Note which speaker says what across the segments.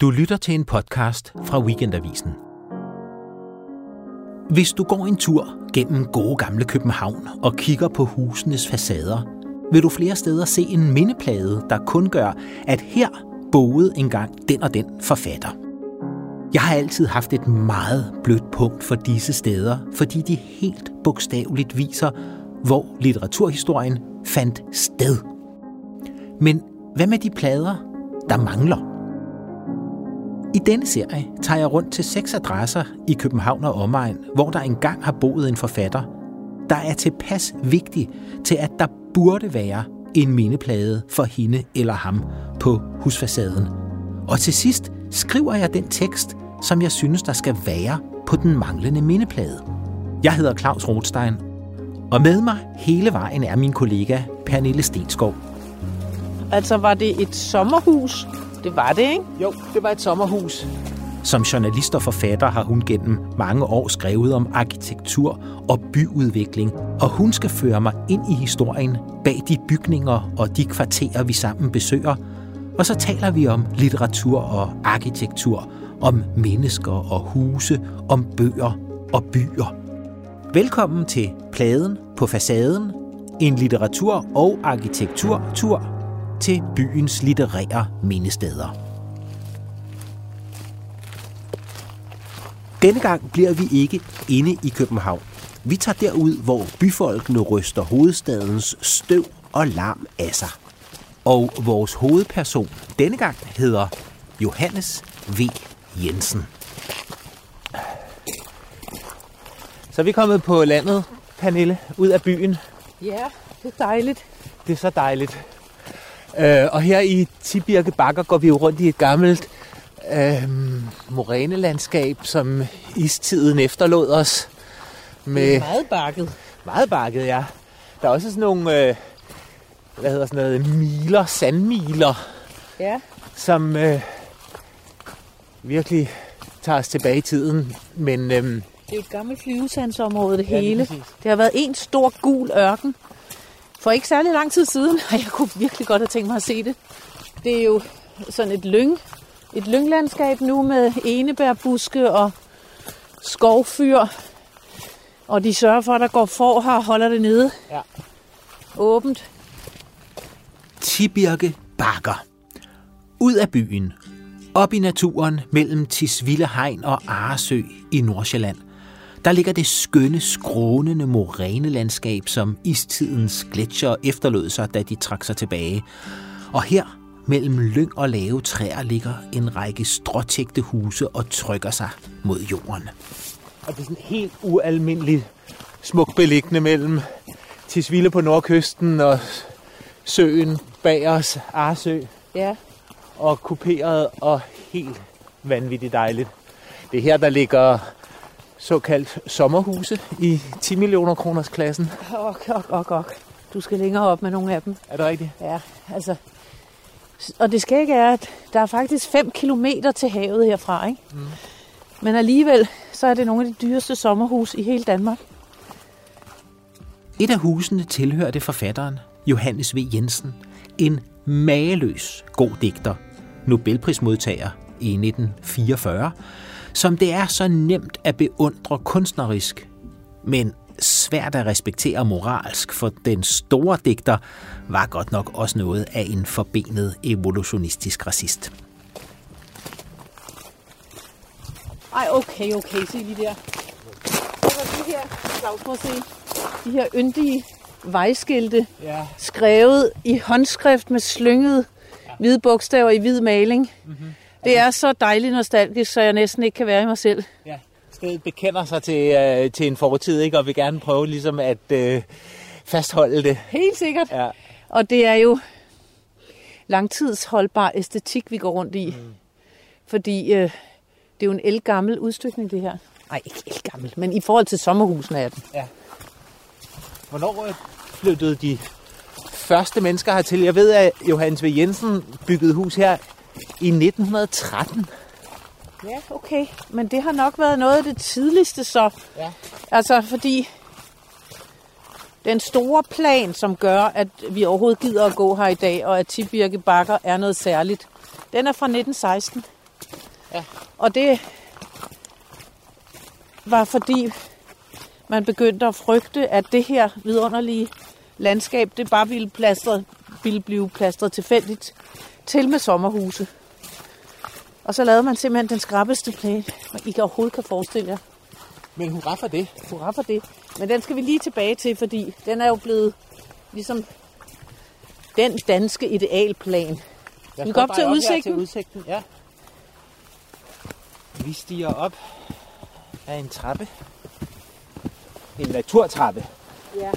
Speaker 1: Du lytter til en podcast fra Weekendavisen. Hvis du går en tur gennem gode gamle København og kigger på husenes facader, vil du flere steder se en mindeplade, der kun gør, at her boede engang den og den forfatter. Jeg har altid haft et meget blødt punkt for disse steder, fordi de helt bogstaveligt viser, hvor litteraturhistorien fandt sted. Men hvad med de plader, der mangler? I denne serie tager jeg rundt til seks adresser i København og omegn, hvor der engang har boet en forfatter, der er tilpas vigtig til, at der burde være en mindeplade for hende eller ham på husfacaden. Og til sidst skriver jeg den tekst, som jeg synes, der skal være på den manglende mindeplade. Jeg hedder Claus Rothstein, og med mig hele vejen er min kollega Pernille Stenskov.
Speaker 2: Altså, var det et sommerhus? Det var det, ikke?
Speaker 1: Jo, det var et sommerhus. Som journalist og forfatter har hun gennem mange år skrevet om arkitektur og byudvikling, og hun skal føre mig ind i historien bag de bygninger og de kvarterer, vi sammen besøger. Og så taler vi om litteratur og arkitektur, om mennesker og huse, om bøger og byer. Velkommen til Pladen på facaden, en litteratur- og arkitekturtur til byens litterære mindesteder. Denne gang bliver vi ikke inde i København. Vi tager derud, hvor byfolkene ryster hovedstadens støv og larm af sig. Og vores hovedperson denne gang hedder Johannes V. Jensen. Så er vi kommet på landet, Pernille, ud af byen.
Speaker 2: Ja, det er dejligt.
Speaker 1: Det er så dejligt. Øh, og her i Tibirke Bakker går vi jo rundt i et gammelt øh, morænelandskab, som istiden efterlod os.
Speaker 2: Med det er meget bakket.
Speaker 1: Meget bakket, ja. Der er også sådan nogle, øh, hvad hedder sådan noget, miler, sandmiler,
Speaker 2: ja.
Speaker 1: som øh, virkelig tager os tilbage i tiden. Men, øh, det
Speaker 2: er et gammelt flyvesandsområde, det ja, hele. Det, det har været en stor gul ørken for ikke særlig lang tid siden, og jeg kunne virkelig godt have tænkt mig at se det. Det er jo sådan et lyng, et lynglandskab nu med enebærbuske og skovfyr. Og de sørger for, at der går for her og holder det nede.
Speaker 1: Ja.
Speaker 2: Åbent.
Speaker 1: Tibirke Bakker. Ud af byen. Op i naturen mellem Tisvilde Hegn og Aresø i Nordsjælland der ligger det skønne, skrånende morænelandskab, som istidens gletsjer efterlod sig, da de trak sig tilbage. Og her, mellem lyng og lave træer, ligger en række stråtægte huse og trykker sig mod jorden. Og det er sådan helt ualmindeligt smuk beliggende mellem Tisvilde på nordkysten og søen bag os, Arsø.
Speaker 2: Ja.
Speaker 1: Og kuperet og helt vanvittigt dejligt. Det er her, der ligger såkaldt sommerhuse i 10 millioner kroners klassen.
Speaker 2: Ok, ok, ok, ok. Du skal længere op med nogle af dem.
Speaker 1: Er det rigtigt?
Speaker 2: Ja, altså... Og det skal ikke er, at der er faktisk 5 kilometer til havet herfra, ikke? Mm. Men alligevel, så er det nogle af de dyreste sommerhus i hele Danmark.
Speaker 1: Et af husene tilhørte forfatteren Johannes V. Jensen, en mageløs god digter, Nobelprismodtager i 1944, som det er så nemt at beundre kunstnerisk, men svært at respektere moralsk, for den store digter var godt nok også noget af en forbenet evolutionistisk racist.
Speaker 2: Ej, okay, okay, se lige der. Det var det her, Claus, se. De her yndige vejskilte, ja. skrevet i håndskrift med slyngede ja. hvide bogstaver i hvid maling. Mm-hmm. Det er så dejligt nostalgisk, så jeg næsten ikke kan være i mig selv.
Speaker 1: Ja, stedet bekender sig til, øh, til en fortid, ikke? og vil gerne prøve ligesom at øh, fastholde det.
Speaker 2: Helt sikkert. Ja. Og det er jo langtidsholdbar æstetik, vi går rundt i. Mm. Fordi øh, det er jo en elgammel udstykning, det her. Nej, ikke elgammel, men i forhold til sommerhusene er den.
Speaker 1: Ja. Hvornår øh, flyttede de første mennesker hertil? Jeg ved, at Johannes V. Jensen byggede hus her i 1913.
Speaker 2: Ja, okay. Men det har nok været noget af det tidligste så. Ja. Altså, fordi den store plan, som gør, at vi overhovedet gider at gå her i dag, og at Tibirke Bakker er noget særligt, den er fra 1916. Ja. Og det var fordi man begyndte at frygte, at det her vidunderlige landskab, det bare ville, plastret, ville blive plastret tilfældigt til med sommerhuse. Og så lavede man simpelthen den skrappeste plan, I kan overhovedet kan forestille jer.
Speaker 1: Men hurra for det.
Speaker 2: Hurra for det. Men den skal vi lige tilbage til, fordi den er jo blevet ligesom den danske idealplan.
Speaker 1: vi går op til udsigten. til udsigten. Ja. Vi stiger op af en trappe. En naturtrappe.
Speaker 2: Ja.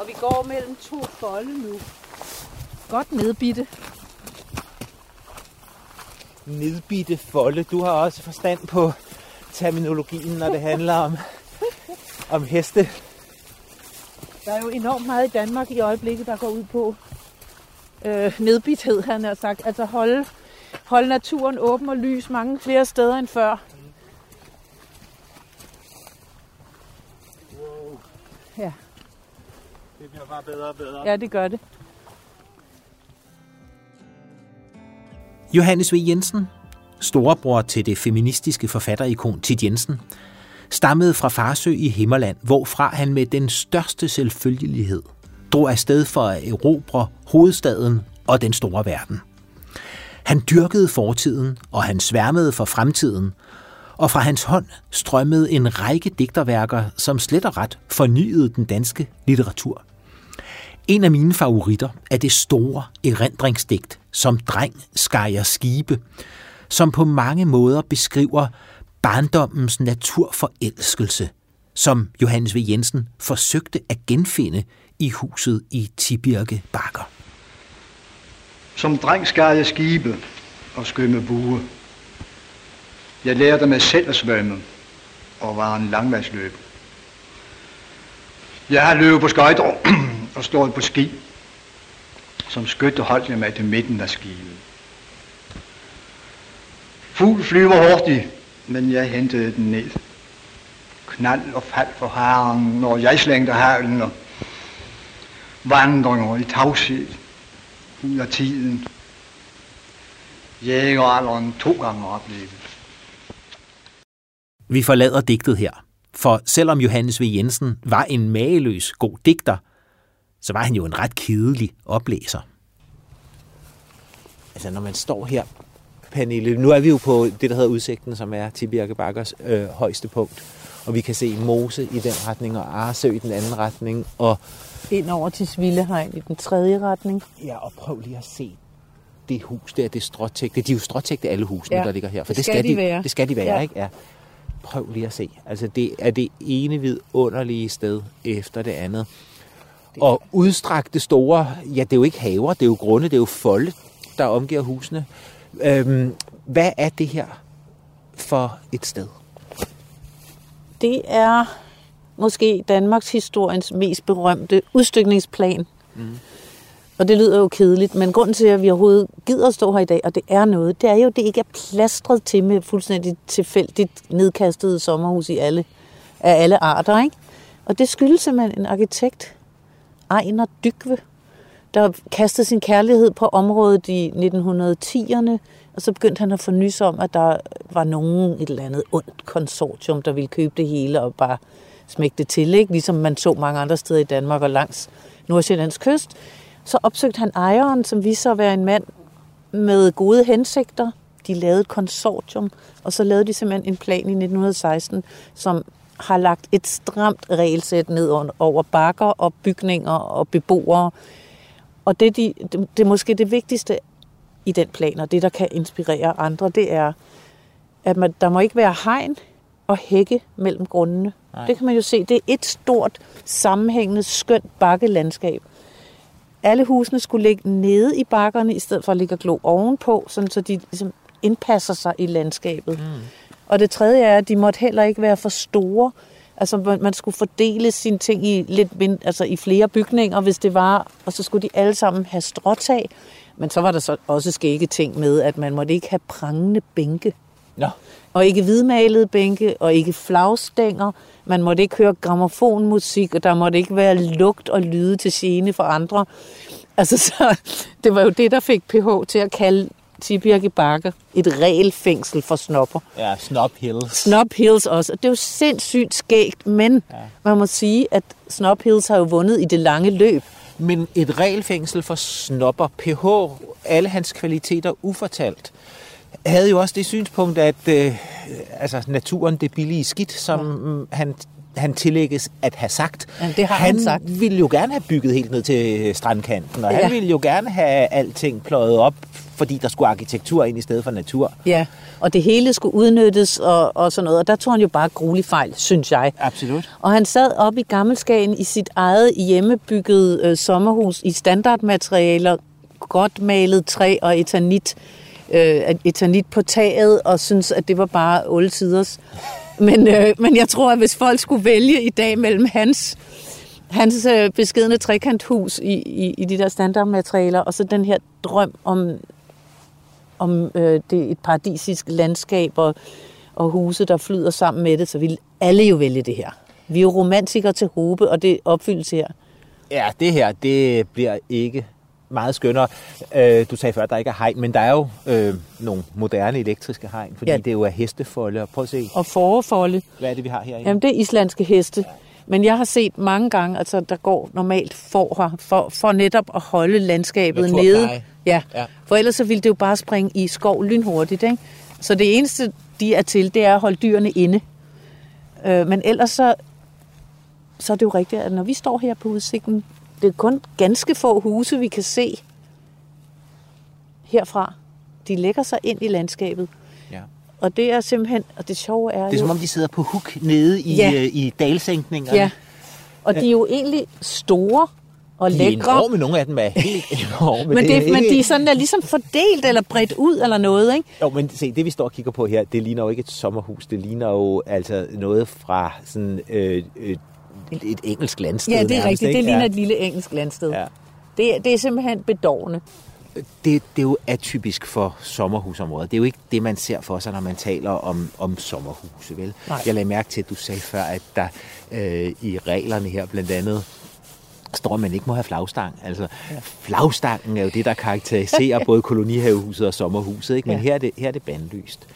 Speaker 2: Og vi går mellem to folde nu. Godt nedbitte.
Speaker 1: Nedbitte folde. Du har også forstand på terminologien, når det handler om, om heste.
Speaker 2: Der er jo enormt meget i Danmark i øjeblikket, der går ud på øh, nedbithed, han har sagt. Altså holde, holde naturen åben og lys mange flere steder end før.
Speaker 1: Wow.
Speaker 2: Ja.
Speaker 1: Det bliver bare bedre og bedre.
Speaker 2: Ja, det gør det.
Speaker 1: Johannes V. Jensen, storebror til det feministiske forfatterikon Tid Jensen, stammede fra Farsø i Himmerland, hvorfra han med den største selvfølgelighed drog afsted for at erobre hovedstaden og den store verden. Han dyrkede fortiden, og han sværmede for fremtiden, og fra hans hånd strømmede en række digterværker, som slet og ret fornyede den danske litteratur. En af mine favoritter er det store erindringsdigt, som dreng Skejer skibe, som på mange måder beskriver barndommens naturforelskelse, som Johannes V. Jensen forsøgte at genfinde i huset i Tibirke Bakker.
Speaker 3: Som dreng skar jeg skibe og skømme bue. Jeg lærte mig selv at svømme og var en langvejsløb. Jeg har løbet på skøjter og stået på ski. Som skytte holdt med mig til midten af skibet. Fugl flyver hurtigt, men jeg hentede den ned. Knald og fald for haren, når jeg slængte halen og vandringer i tavshed ud af tiden. Jægeralderen to gange oplevet.
Speaker 1: Vi forlader digtet her, for selvom Johannes V. Jensen var en mageløs god digter, så var han jo en ret kedelig oplæser. Altså når man står her Pernille, nu er vi jo på det, der hedder udsigten, som er Tibirke Bakkers øh, højeste punkt. Og vi kan se Mose i den retning, og Arsø i den anden retning. Og
Speaker 2: Ind over til Svillehegn i den tredje retning.
Speaker 1: Ja, og prøv lige at se det hus der, det stråtægte. De er jo stråtægte alle husene, ja, der ligger her.
Speaker 2: For det, det skal, skal de, være.
Speaker 1: Det skal de være, ja. ikke? Ja. Prøv lige at se. Altså, det er det ene vidunderlige sted efter det andet. Og udstrakte store, ja, det er jo ikke haver, det er jo grunde, det er jo folde, der omgiver husene. Øhm, hvad er det her for et sted?
Speaker 2: Det er måske Danmarks historiens mest berømte udstykningsplan. Mm. Og det lyder jo kedeligt, men grunden til, at vi overhovedet gider stå her i dag, og det er noget, det er jo, at det ikke er plastret til med fuldstændig tilfældigt nedkastede sommerhus i alle, af alle arter. Ikke? Og det skyldes simpelthen en arkitekt, Ejner Dykve, der kastede sin kærlighed på området i 1910'erne, og så begyndte han at få nys om, at der var nogen et eller andet ondt konsortium, der ville købe det hele og bare smække det til, ikke? ligesom man så mange andre steder i Danmark og langs Nordsjællands kyst. Så opsøgte han ejeren, som viste sig at være en mand med gode hensigter. De lavede et konsortium, og så lavede de simpelthen en plan i 1916, som har lagt et stramt regelsæt ned over bakker og bygninger og beboere, og det, de, det, det er måske det vigtigste i den plan, og det, der kan inspirere andre, det er, at man, der må ikke være hegn og hække mellem grundene. Nej. Det kan man jo se. Det er et stort, sammenhængende, skønt bakkelandskab. Alle husene skulle ligge nede i bakkerne, i stedet for at ligge og glo ovenpå, sådan så de ligesom indpasser sig i landskabet. Mm. Og det tredje er, at de måtte heller ikke være for store, Altså man, skulle fordele sine ting i lidt altså i flere bygninger, hvis det var, og så skulle de alle sammen have stråtag. Men så var der så også skægge ting med, at man måtte ikke have prangende bænke.
Speaker 1: Ja.
Speaker 2: Og ikke hvidmalede bænke, og ikke flagstænger. Man måtte ikke høre gramofonmusik, og der måtte ikke være lugt og lyde til gene for andre. Altså, så, det var jo det, der fik PH til at kalde Tibirke Bakke. Et regelfængsel for snopper.
Speaker 1: Ja, Snop Hills.
Speaker 2: Snop Hills også. Og det er jo sindssygt skægt, men ja. man må sige, at Snop Hills har jo vundet i det lange løb.
Speaker 1: Men et regelfængsel for snopper, PH, alle hans kvaliteter ufortalt, havde jo også det synspunkt, at øh, altså, naturen det billige skidt, som ja. han han tillægges at have sagt.
Speaker 2: Ja, det har han, han sagt.
Speaker 1: ville jo gerne have bygget helt ned til strandkanten, og ja. han ville jo gerne have alting pløjet op, fordi der skulle arkitektur ind i stedet for natur.
Speaker 2: Ja, og det hele skulle udnyttes og, og sådan noget, og der tog han jo bare gruelig fejl, synes jeg.
Speaker 1: Absolut.
Speaker 2: Og han sad op i Gammelskagen i sit eget hjemmebygget øh, sommerhus i standardmaterialer, godt malet træ og etanit, øh, etanit på taget, og synes at det var bare oldtiders. Men, øh, men jeg tror, at hvis folk skulle vælge i dag mellem hans, hans øh, beskedende trekanthus i, i, i de der standardmaterialer, og så den her drøm om, om øh, det et paradisisk landskab og, og huse, der flyder sammen med det, så vil alle jo vælge det her. Vi er jo romantikere til hobe, og det opfyldes her.
Speaker 1: Ja, det her, det bliver ikke meget skønnere. Øh, du sagde før, at der ikke er hegn, men der er jo øh, nogle moderne elektriske hegn, fordi ja. det er jo er hestefolde. Prøv at se.
Speaker 2: Og forefolde.
Speaker 1: Hvad er det, vi har her?
Speaker 2: Jamen, det er islandske heste. Men jeg har set mange gange, altså der går normalt for her, for, for netop at holde landskabet nede. Ja. ja, for ellers så ville det jo bare springe i skov lynhurtigt. Ikke? Så det eneste, de er til, det er at holde dyrene inde. Øh, men ellers så, så er det jo rigtigt, at når vi står her på udsigten, det er kun ganske få huse, vi kan se herfra. De lægger sig ind i landskabet. Ja. Og det er simpelthen, og det sjove er
Speaker 1: Det er
Speaker 2: jo,
Speaker 1: som om, de sidder på huk nede i, ja. øh, i dalsænkningerne.
Speaker 2: Ja, og de er jo egentlig store og
Speaker 1: de
Speaker 2: lækre.
Speaker 1: De er enorme, nogle af dem er helt enorme.
Speaker 2: men, det, det men de er sådan der ligesom fordelt eller bredt ud eller noget, ikke?
Speaker 1: Jo, men se, det vi står og kigger på her, det ligner jo ikke et sommerhus. Det ligner jo altså noget fra sådan øh, øh, et, et engelsk landsted.
Speaker 2: Ja, det er
Speaker 1: nærmest,
Speaker 2: rigtigt.
Speaker 1: Ikke?
Speaker 2: Det ligner
Speaker 1: ja.
Speaker 2: et lille engelsk landsted. Ja. Det, det er simpelthen bedårende.
Speaker 1: Det, det er jo atypisk for sommerhusområdet. Det er jo ikke det, man ser for sig, når man taler om, om sommerhuse, vel?
Speaker 2: Nej.
Speaker 1: Jeg lagde mærke til, at du sagde før, at der øh, i reglerne her blandt andet står, at man ikke må have flagstang. Altså, ja. flagstangen er jo det, der karakteriserer både kolonihavehuset og sommerhuset, ikke? Men ja. her, er det, her er det bandlyst.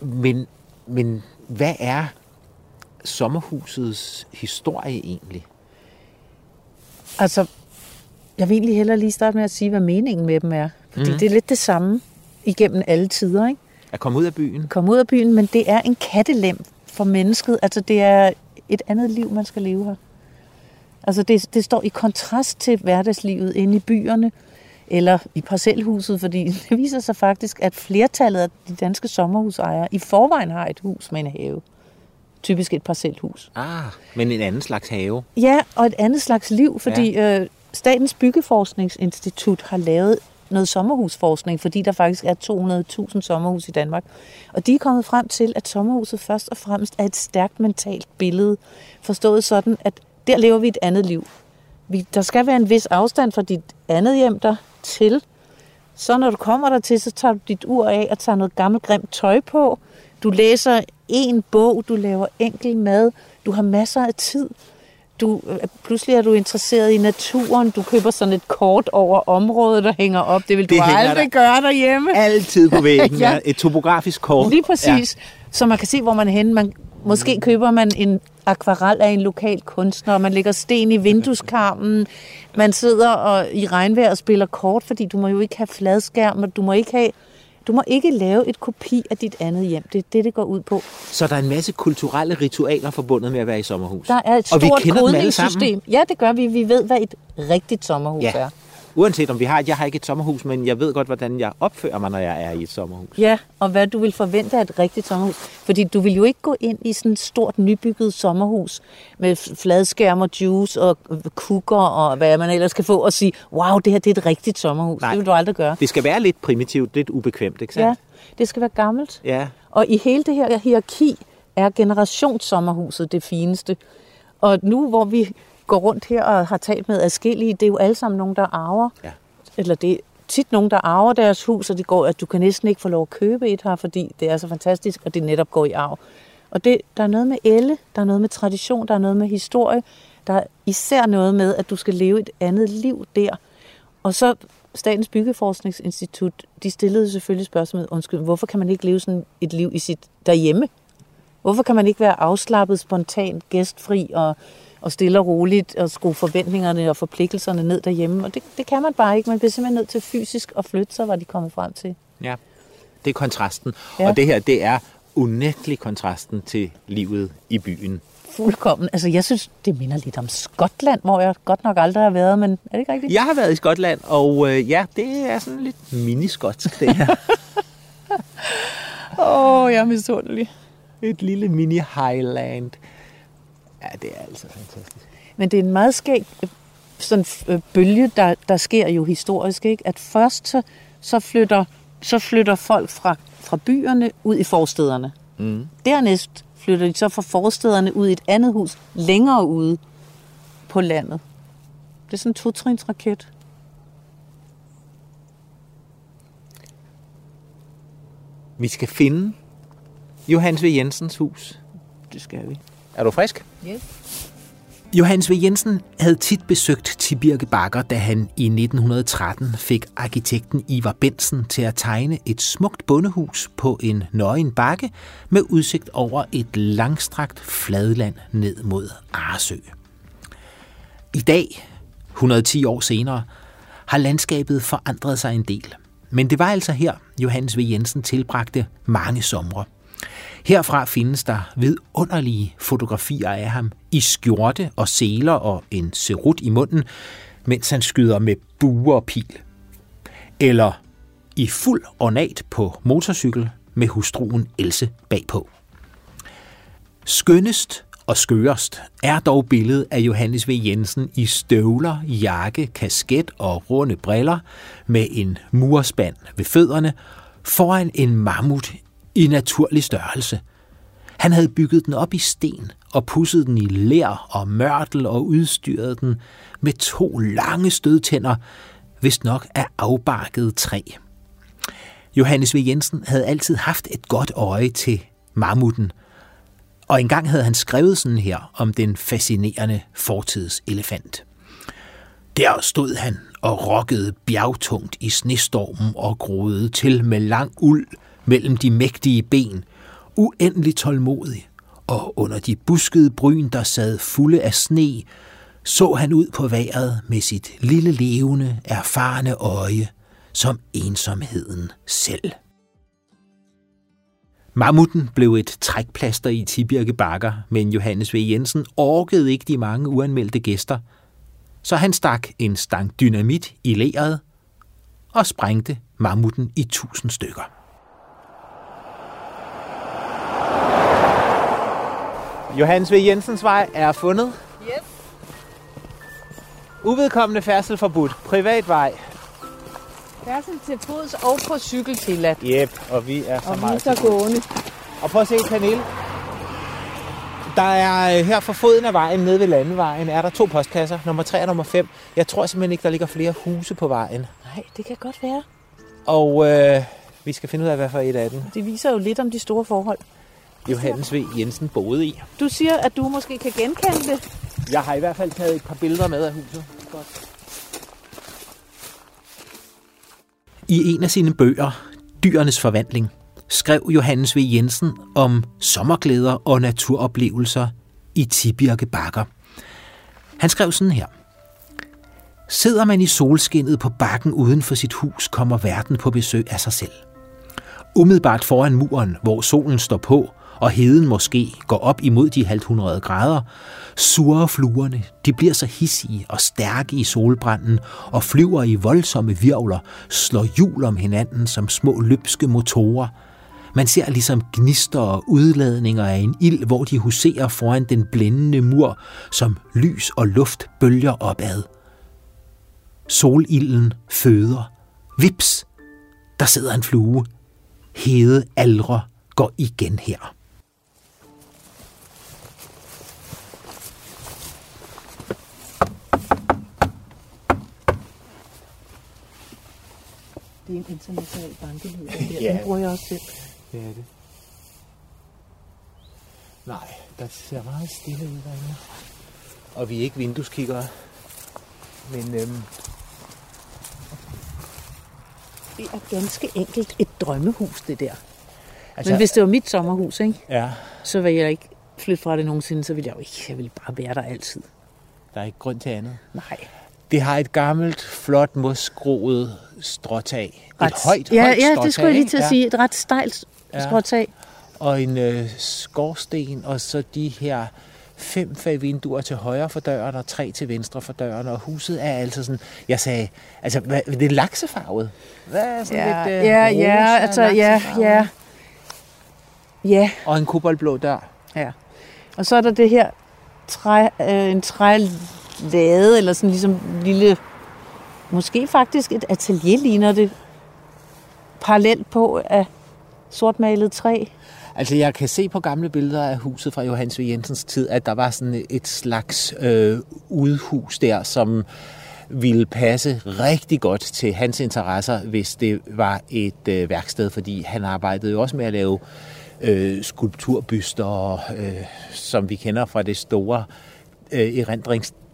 Speaker 1: Men, men hvad er sommerhusets historie egentlig?
Speaker 2: Altså, jeg vil egentlig hellere lige starte med at sige, hvad meningen med dem er. Fordi mm. det er lidt det samme igennem alle tider, ikke?
Speaker 1: At komme ud af byen?
Speaker 2: Komme ud af byen, men det er en kattelem for mennesket. Altså, det er et andet liv, man skal leve her. Altså, det, det står i kontrast til hverdagslivet inde i byerne, eller i parcelhuset, fordi det viser sig faktisk, at flertallet af de danske sommerhusejere i forvejen har et hus med en have. Typisk et parcelhus.
Speaker 1: Ah, men en anden slags have.
Speaker 2: Ja, og et andet slags liv, fordi ja. øh, Statens Byggeforskningsinstitut har lavet noget sommerhusforskning, fordi der faktisk er 200.000 sommerhus i Danmark. Og de er kommet frem til, at sommerhuset først og fremmest er et stærkt mentalt billede. Forstået sådan, at der lever vi et andet liv. Vi, der skal være en vis afstand fra dit andet hjem der til. Så når du kommer der til, så tager du dit ur af og tager noget gammelt grimt tøj på. Du læser en bog, du laver enkel mad, du har masser af tid. Du, øh, pludselig er du interesseret i naturen, du køber sådan et kort over området, der hænger op. Det vil du
Speaker 1: Det hænger
Speaker 2: aldrig
Speaker 1: der.
Speaker 2: gøre derhjemme.
Speaker 1: Altid på væggen, ja. Et topografisk kort.
Speaker 2: Lige præcis. Ja. Så man kan se, hvor man er henne. Man, måske køber man en akvarel af en lokal kunstner, man lægger sten i vindueskarmen, man sidder og, i regnvejr og spiller kort, fordi du må jo ikke have fladskærm, og du må ikke have du må ikke lave et kopi af dit andet hjem. Det er det, det går ud på.
Speaker 1: Så der er en masse kulturelle ritualer forbundet med at være i sommerhus.
Speaker 2: Der er et
Speaker 1: Og vi
Speaker 2: stort
Speaker 1: kender
Speaker 2: kodningssystem. Ja, det gør vi. Vi ved, hvad et rigtigt sommerhus
Speaker 1: Ja.
Speaker 2: er.
Speaker 1: Uanset om vi har jeg har ikke et sommerhus, men jeg ved godt, hvordan jeg opfører mig, når jeg er i et sommerhus.
Speaker 2: Ja, og hvad du vil forvente af et rigtigt sommerhus. Fordi du vil jo ikke gå ind i sådan et stort nybygget sommerhus med fladskærm og juice og kukker og hvad man ellers kan få og sige, wow, det her det er et rigtigt sommerhus.
Speaker 1: Nej.
Speaker 2: Det vil du aldrig gøre.
Speaker 1: Det skal være lidt primitivt, lidt ubekvemt, ikke sandt?
Speaker 2: Ja, det skal være gammelt.
Speaker 1: ja.
Speaker 2: Og i hele det her hierarki er generationssommerhuset det fineste. Og nu hvor vi går rundt her og har talt med adskillige, det er jo alle sammen nogen, der arver.
Speaker 1: Ja.
Speaker 2: Eller det er tit nogen, der arver deres hus, og det går, at du kan næsten ikke få lov at købe et her, fordi det er så fantastisk, og det netop går i arv. Og det, der er noget med elle, der er noget med tradition, der er noget med historie, der er især noget med, at du skal leve et andet liv der. Og så Statens Byggeforskningsinstitut, de stillede selvfølgelig spørgsmålet, undskyld, hvorfor kan man ikke leve sådan et liv i sit derhjemme? Hvorfor kan man ikke være afslappet, spontan, gæstfri og, og stille og roligt og skrue forventningerne og forpligtelserne ned derhjemme? Og det, det kan man bare ikke. Man bliver simpelthen nødt til fysisk at flytte sig, var de kommet frem til.
Speaker 1: Ja, det er kontrasten.
Speaker 2: Ja.
Speaker 1: Ja. Og det her, det er unægtelig kontrasten til livet i byen.
Speaker 2: Fuldkommen. Altså, jeg synes, det minder lidt om Skotland, hvor jeg godt nok aldrig har været, men er det ikke rigtigt?
Speaker 1: Jeg har været i Skotland, og øh, ja, det er sådan lidt miniskotsk, det her.
Speaker 2: Åh, oh, jeg er misundelig.
Speaker 1: Et lille mini-highland. Ja, det er altså fantastisk.
Speaker 2: Men det er en meget skæg sådan, øh, bølge, der, der sker jo historisk, ikke? At først så, så, flytter, så flytter folk fra, fra byerne ud i forstederne.
Speaker 1: Mm.
Speaker 2: Dernæst flytter de så fra forstederne ud i et andet hus længere ude på landet. Det er sådan en totrins raket.
Speaker 1: Vi skal finde Johannes V. Jensens hus.
Speaker 2: Det skal vi.
Speaker 1: Er du frisk?
Speaker 2: Yes.
Speaker 1: Johannes V. Jensen havde tit besøgt Tibirke Bakker, da han i 1913 fik arkitekten Ivar Bensen til at tegne et smukt bondehus på en nøgen bakke med udsigt over et langstrakt fladland ned mod Arsø. I dag, 110 år senere, har landskabet forandret sig en del. Men det var altså her, Johannes V. Jensen tilbragte mange somre. Herfra findes der vidunderlige fotografier af ham i skjorte og seler og en serut i munden, mens han skyder med buer og pil. Eller i fuld ornat på motorcykel med hustruen Else bagpå. Skønnest og skørest er dog billedet af Johannes V. Jensen i støvler, jakke, kasket og runde briller med en murspand ved fødderne foran en mammut i naturlig størrelse. Han havde bygget den op i sten og pudset den i lær og mørtel og udstyret den med to lange stødtænder, vist nok af afbarket træ. Johannes V. Jensen havde altid haft et godt øje til mammuten, og engang havde han skrevet sådan her om den fascinerende fortidselefant. Der stod han og rokkede bjergtungt i snestormen og groede til med lang uld mellem de mægtige ben, uendelig tålmodig, og under de buskede bryn, der sad fulde af sne, så han ud på vejret med sit lille levende, erfarne øje, som ensomheden selv. Mammuten blev et trækplaster i Tibirke Bakker, men Johannes V. Jensen orkede ikke de mange uanmeldte gæster, så han stak en stang dynamit i leret og sprængte mammuten i tusind stykker. Johannes V. Jensens vej er fundet.
Speaker 2: Yes.
Speaker 1: Uvedkommende færdsel forbudt. Privat vej.
Speaker 2: Færdsel til fods og på cykel tilladt.
Speaker 1: Jep, og vi er så
Speaker 2: Og vi
Speaker 1: meget.
Speaker 2: er så gående.
Speaker 1: Og prøv at se, Pernille. Der er øh, her for foden af vejen, nede ved landevejen, er der to postkasser, nummer 3 og nummer 5. Jeg tror simpelthen ikke, der ligger flere huse på vejen.
Speaker 2: Nej, det kan godt være.
Speaker 1: Og øh, vi skal finde ud af, hvad for et af dem
Speaker 2: Det viser jo lidt om de store forhold.
Speaker 1: Johannes V. Jensen boede i.
Speaker 2: Du siger, at du måske kan genkende det.
Speaker 1: Jeg har i hvert fald taget et par billeder med af huset. Godt. I en af sine bøger, Dyrenes Forvandling, skrev Johannes V. Jensen om sommerglæder og naturoplevelser i Tibirke Bakker. Han skrev sådan her. Sidder man i solskinnet på bakken uden for sit hus, kommer verden på besøg af sig selv. Umiddelbart foran muren, hvor solen står på, og heden måske går op imod de halvt 100 grader, surrer fluerne. De bliver så hissige og stærke i solbranden og flyver i voldsomme virvler, slår hjul om hinanden som små løbske motorer. Man ser ligesom gnister og udladninger af en ild, hvor de huserer foran den blændende mur, som lys og luft bølger opad. Solilden føder. Vips! Der sidder en flue. Hede aldre går igen her.
Speaker 2: Det er en international bankelyd.
Speaker 1: Ja.
Speaker 2: Den bruger jeg også selv.
Speaker 1: Det er det. Nej, der ser meget stille ud derinde. Og vi er ikke vindueskikkere. Men øhm,
Speaker 2: Det er ganske enkelt et drømmehus, det der. Altså, Men hvis det var mit sommerhus, ikke?
Speaker 1: Ja.
Speaker 2: så vil jeg ikke flytte fra det nogensinde, så vil jeg jo ikke. Jeg vil bare være der altid.
Speaker 1: Der er ikke grund til andet.
Speaker 2: Nej.
Speaker 1: Det har et gammelt, flot, mosgroet stråtag.
Speaker 2: Ret,
Speaker 1: et højt,
Speaker 2: ja,
Speaker 1: højt
Speaker 2: ja,
Speaker 1: stråtag,
Speaker 2: det skulle jeg lige til at
Speaker 1: ikke?
Speaker 2: sige. Et ret stejlt
Speaker 1: Ja.
Speaker 2: ja.
Speaker 1: Og en øh, skorsten, og så de her fem fag vinduer til højre for døren, og tre til venstre for døren, og huset er altså sådan, jeg sagde, altså, hvad, det er laksefarvet. Hvad er sådan
Speaker 2: Ja,
Speaker 1: lidt, øh,
Speaker 2: ja,
Speaker 1: rosa,
Speaker 2: ja, altså, ja, ja. Ja,
Speaker 1: Og en koboldblå dør.
Speaker 2: ja. Og så er der det her træ, øh, en lade, eller sådan ligesom en lille, måske faktisk et atelier ligner det, parallelt på af sortmalet træ.
Speaker 1: Altså, jeg kan se på gamle billeder af huset fra Johannes V. Jensens tid, at der var sådan et slags øh, udhus der, som ville passe rigtig godt til hans interesser, hvis det var et øh, værksted, fordi han arbejdede jo også med at lave øh, skulpturbyster, øh, som vi kender fra det store øh,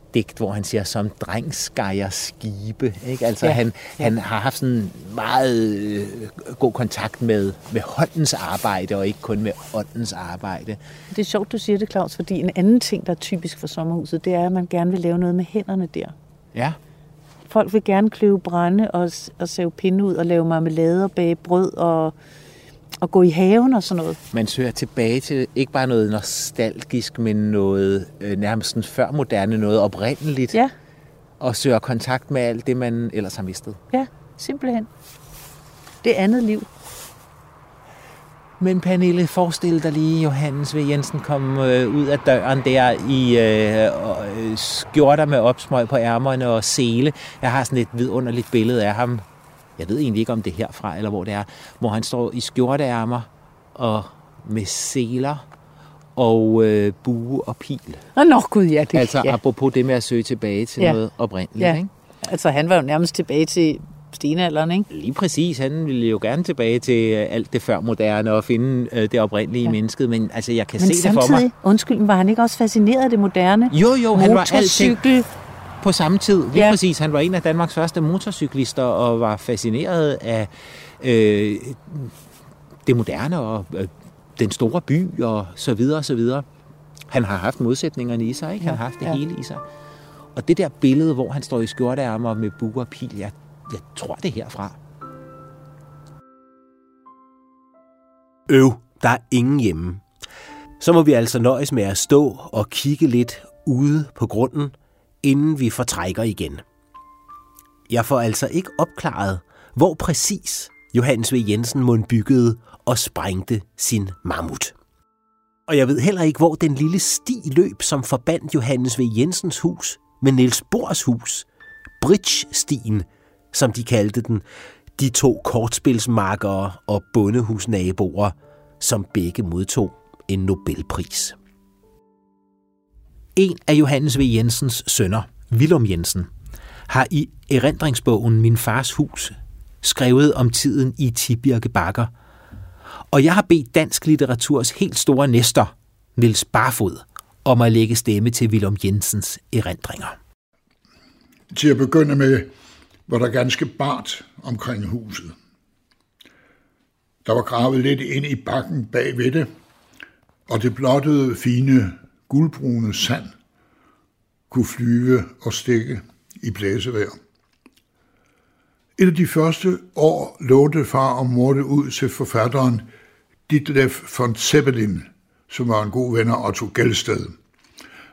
Speaker 1: erindringsdigt, hvor han siger, som dreng skærer skibe. Ikke? Altså, Ja, han,
Speaker 2: ja.
Speaker 1: han har haft sådan meget øh, god kontakt med, med håndens arbejde, og ikke kun med åndens arbejde.
Speaker 2: Det er sjovt, du siger det, Claus, fordi en anden ting, der er typisk for sommerhuset, det er, at man gerne vil lave noget med hænderne der.
Speaker 1: Ja.
Speaker 2: Folk vil gerne kløve brænde og, og save pinde ud og lave marmelade og bage brød og, og gå i haven og sådan noget.
Speaker 1: Man søger tilbage til ikke bare noget nostalgisk, men noget øh, nærmest sådan før moderne, noget oprindeligt,
Speaker 2: Ja,
Speaker 1: og søger kontakt med alt det, man ellers har mistet.
Speaker 2: ja, simpelthen. Det andet liv.
Speaker 1: Men Pernille, forestil dig lige Johannes V. Jensen kom øh, ud af døren der i øh, øh, skjorter med opsmøg på ærmerne og sele. Jeg har sådan et vidunderligt billede af ham. Jeg ved egentlig ikke, om det er herfra eller hvor det er. Hvor han står i skjorteærmer og med seler og øh, bue og pil.
Speaker 2: Nå, nå gud, ja. Det,
Speaker 1: Altså
Speaker 2: ja.
Speaker 1: apropos det med at søge tilbage til
Speaker 2: Ja.
Speaker 1: noget oprindeligt.
Speaker 2: ja.
Speaker 1: Ikke?
Speaker 2: Altså, han var jo nærmest tilbage til stenalderen, ikke?
Speaker 1: Lige præcis. Han ville jo gerne tilbage til øh, alt det før moderne og finde øh, det oprindelige ja. mennesket. Men altså, jeg kan
Speaker 2: Men
Speaker 1: se det for mig.
Speaker 2: samtidig, undskyld, var han ikke også fascineret af det moderne?
Speaker 1: Jo, jo, han var alting. På samme tid. Lige ja. Præcis. Han var en af Danmarks første motorcyklister og var fascineret af øh, det moderne og øh, den store by og så videre og så videre. Han har haft modsætningerne i sig, ikke? Han har haft det ja. hele i sig. Og det der billede, hvor han står i skjorteærmer med bue og pil, jeg, jeg tror det er herfra.
Speaker 4: Øv, der er ingen hjemme. Så må vi altså nøjes med at stå og kigge lidt ude på grunden, inden vi fortrækker igen. Jeg får altså ikke opklaret, hvor præcis Johannes V. Jensen mund byggede og sprængte sin mammut. Og jeg ved heller ikke, hvor den lille sti løb, som forbandt Johannes V. Jensens hus med Niels Bohrs hus, Bridge-stien, som de kaldte den, de to kortspilsmarkere og bondehusnaboer, som begge modtog en Nobelpris. En af Johannes V. Jensens sønner, Willum Jensen, har i erindringsbogen Min fars hus skrevet om tiden i Tibirke Bakker. Og jeg har bedt dansk litteraturs helt store næster, Niels Barfod, om at lægge stemme til Willum Jensens erindringer.
Speaker 5: Til at begynde med var der ganske bart omkring huset. Der var gravet lidt ind i bakken bag ved det, og det blottede, fine, guldbrune sand kunne flyve og stikke i blæsevejr. Et af de første år lånte far og mor det ud til forfatteren Ditlef von Zeppelin, som var en god ven af Otto Gelsted.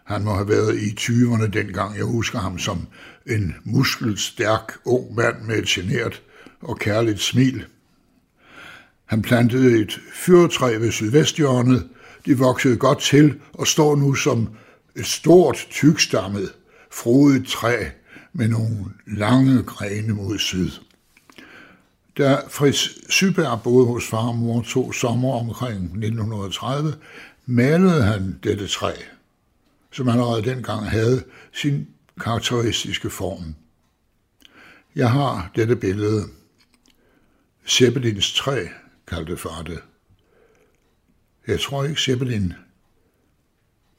Speaker 5: Han må have været i 20'erne dengang. Jeg husker ham som en muskelstærk ung mand med et genert og kærligt smil. Han plantede et fyrretræ ved sydvesthjørnet. De voksede godt til og står nu som et stort, tykstammet, frodigt træ med nogle lange grene mod syd. Da Fritz Syberg boede hos far og mor to sommer omkring 1930, malede han dette træ, som allerede dengang havde sin karakteristiske form. Jeg har dette billede. Zeppelins træ, kaldte far det. Jeg tror ikke, Zeppelin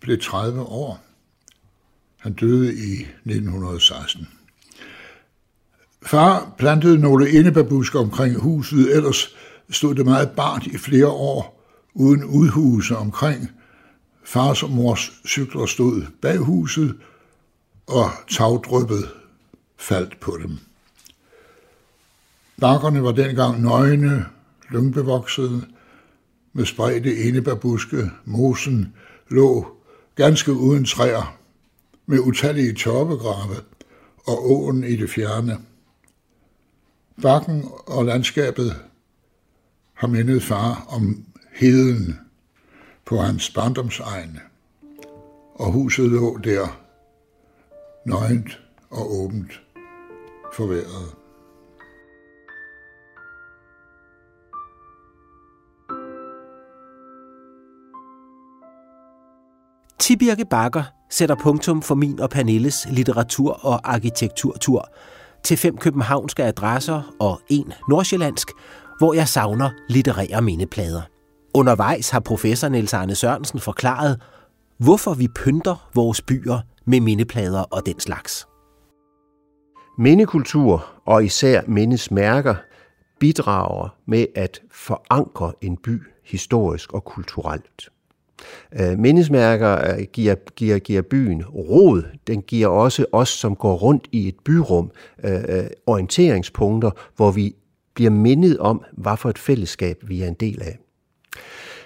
Speaker 5: blev 30 år. Han døde i 1916. Far plantede nogle indebærbusker omkring huset, ellers stod det meget bart i flere år, uden udhuse omkring. Fars og mors cykler stod bag huset, og tagdryppet faldt på dem. Bakkerne var dengang nøgne, lyngbevoksede, med spredte enebærbuske. Mosen lå ganske uden træer, med utallige toppegrave og åen i det fjerne. Bakken og landskabet har mindet far om heden på hans barndomsegn, og huset lå der, nøgent og åbent for
Speaker 4: Tibirke Bakker sætter punktum for min og Pernilles litteratur- og arkitekturtur til fem københavnske adresser og en nordsjællandsk, hvor jeg savner litterære mindeplader. Undervejs har professor Niels Arne Sørensen forklaret, hvorfor vi pynter vores byer med mindeplader og den slags.
Speaker 6: Mindekultur og især mindesmærker bidrager med at forankre en by historisk og kulturelt. Øh, mindesmærker øh, giver, giver, giver byen rod. Den giver også os, som går rundt i et byrum, øh, øh, orienteringspunkter, hvor vi bliver mindet om, hvad for et fællesskab vi er en del af.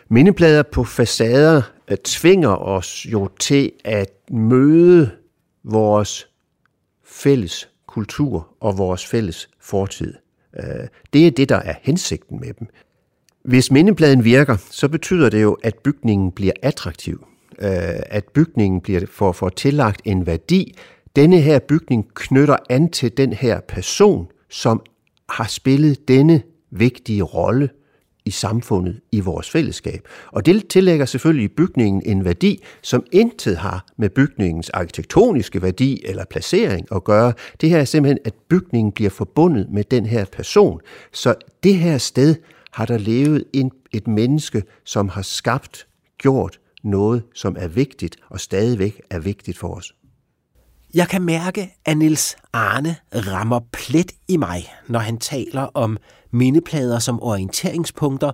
Speaker 6: Mindeplader på facader øh, tvinger os jo til at møde vores fælles kultur og vores fælles fortid. Det er det, der er hensigten med dem. Hvis mindepladen virker, så betyder det jo, at bygningen bliver attraktiv. Øh, at bygningen bliver for, for tillagt en værdi. Denne her bygning knytter an til den her person, som har spillet denne vigtige rolle i samfundet, i vores fællesskab. Og det tillægger selvfølgelig bygningen en værdi, som intet har med bygningens arkitektoniske værdi eller placering at gøre. Det her er simpelthen, at bygningen bliver forbundet med den her person. Så det her sted har der levet en, et menneske, som har skabt, gjort noget, som er vigtigt og stadigvæk er vigtigt for os.
Speaker 4: Jeg kan mærke, at Nils Arne rammer plet i mig, når han taler om mindeplader som orienteringspunkter,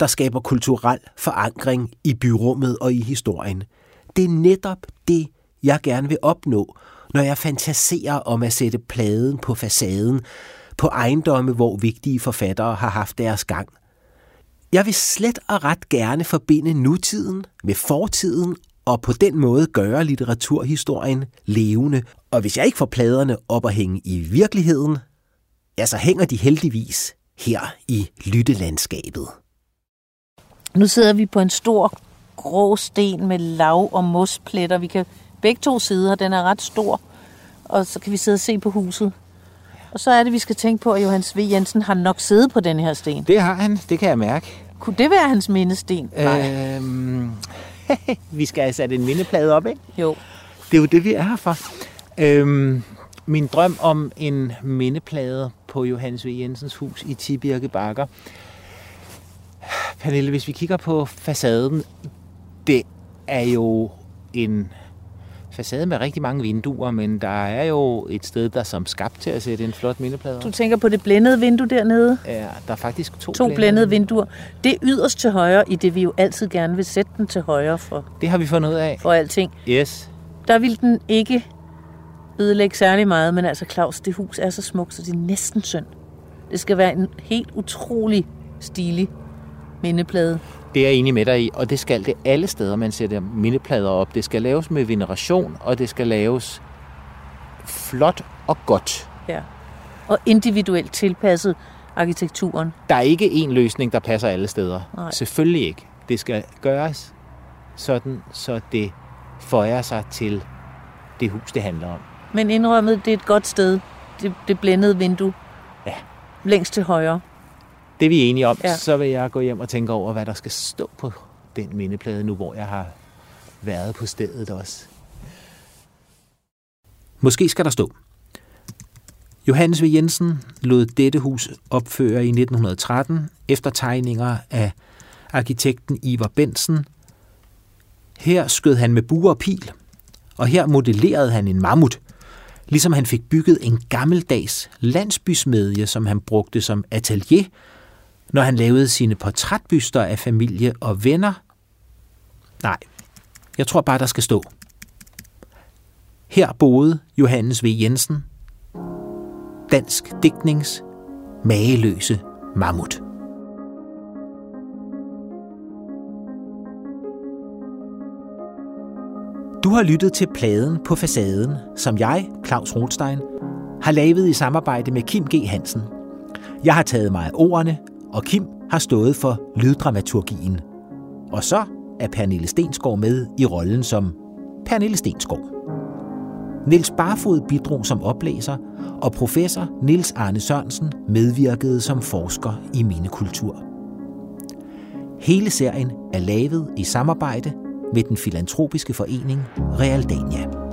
Speaker 4: der skaber kulturel forankring i byrummet og i historien. Det er netop det, jeg gerne vil opnå, når jeg fantaserer om at sætte pladen på facaden, på ejendomme, hvor vigtige forfattere har haft deres gang. Jeg vil slet og ret gerne forbinde nutiden med fortiden og på den måde gøre litteraturhistorien levende. Og hvis jeg ikke får pladerne op at hænge i virkeligheden, ja, så hænger de heldigvis her i lyttelandskabet.
Speaker 2: Nu sidder vi på en stor grå sten med lav og mospletter. Vi kan begge to sider, den er ret stor, og så kan vi sidde og se på huset. Og så er det, vi skal tænke på, at Johannes V. Jensen har nok siddet på den her sten.
Speaker 1: Det har han, det kan jeg mærke.
Speaker 2: Kunne det være hans mindesten?
Speaker 1: Nej. Øhm, vi skal have sat en mindeplade op, ikke?
Speaker 2: Jo.
Speaker 1: Det er jo det, vi er her for. Øhm, min drøm om en mindeplade på Johannes V. Jensens hus i Tibirke Bakker. Pernille, hvis vi kigger på facaden, det er jo en facade med rigtig mange vinduer, men der er jo et sted, der er som skabt til at sætte en flot mindeplade
Speaker 2: Du tænker på det blændede vindue dernede?
Speaker 1: Ja, der er faktisk to,
Speaker 2: to blændede, blændede vinduer. Det er yderst til højre, i det vi jo altid gerne vil sætte den til højre for.
Speaker 1: Det har vi fundet ud af.
Speaker 2: For alting.
Speaker 1: Yes.
Speaker 2: Der vil den ikke ødelægge særlig meget, men altså Claus, det hus er så smukt, så det er næsten synd. Det skal være en helt utrolig stilig mindeplade.
Speaker 1: Det er jeg enig med dig i, og det skal det alle steder, man sætter mindeplader op. Det skal laves med veneration, og det skal laves flot og godt.
Speaker 2: Ja, og individuelt tilpasset arkitekturen.
Speaker 1: Der er ikke én løsning, der passer alle steder.
Speaker 2: Nej.
Speaker 1: Selvfølgelig ikke. Det skal gøres sådan, så det føjer sig til det hus, det handler om.
Speaker 2: Men indrømmet, det er et godt sted. Det, det blændede vindue.
Speaker 1: Ja.
Speaker 2: Længst til højre.
Speaker 1: Det er vi enige om.
Speaker 2: Ja.
Speaker 1: Så vil jeg gå hjem og tænke over, hvad der skal stå på den mindeplade nu, hvor jeg har været på stedet også.
Speaker 4: Måske skal der stå. Johannes V. Jensen lod dette hus opføre i 1913 efter tegninger af arkitekten Ivar Bensen. Her skød han med buer og pil, og her modellerede han en mammut.
Speaker 1: Ligesom han fik bygget en gammeldags landsbysmedje, som han brugte som atelier, når han lavede sine portrætbyster af familie og venner. Nej, jeg tror bare, der skal stå. Her boede Johannes V. Jensen, dansk digtnings mageløse mammut. Du har lyttet til pladen på facaden, som jeg, Claus Rothstein, har lavet i samarbejde med Kim G. Hansen. Jeg har taget mig af ordene, og Kim har stået for lyddramaturgien. Og så er Pernille Stensgaard med i rollen som Pernille Stensgaard. Niels Barfod bidrog som oplæser, og professor Niels Arne Sørensen medvirkede som forsker i minekultur. Hele serien er lavet i samarbejde med den filantropiske forening Realdania.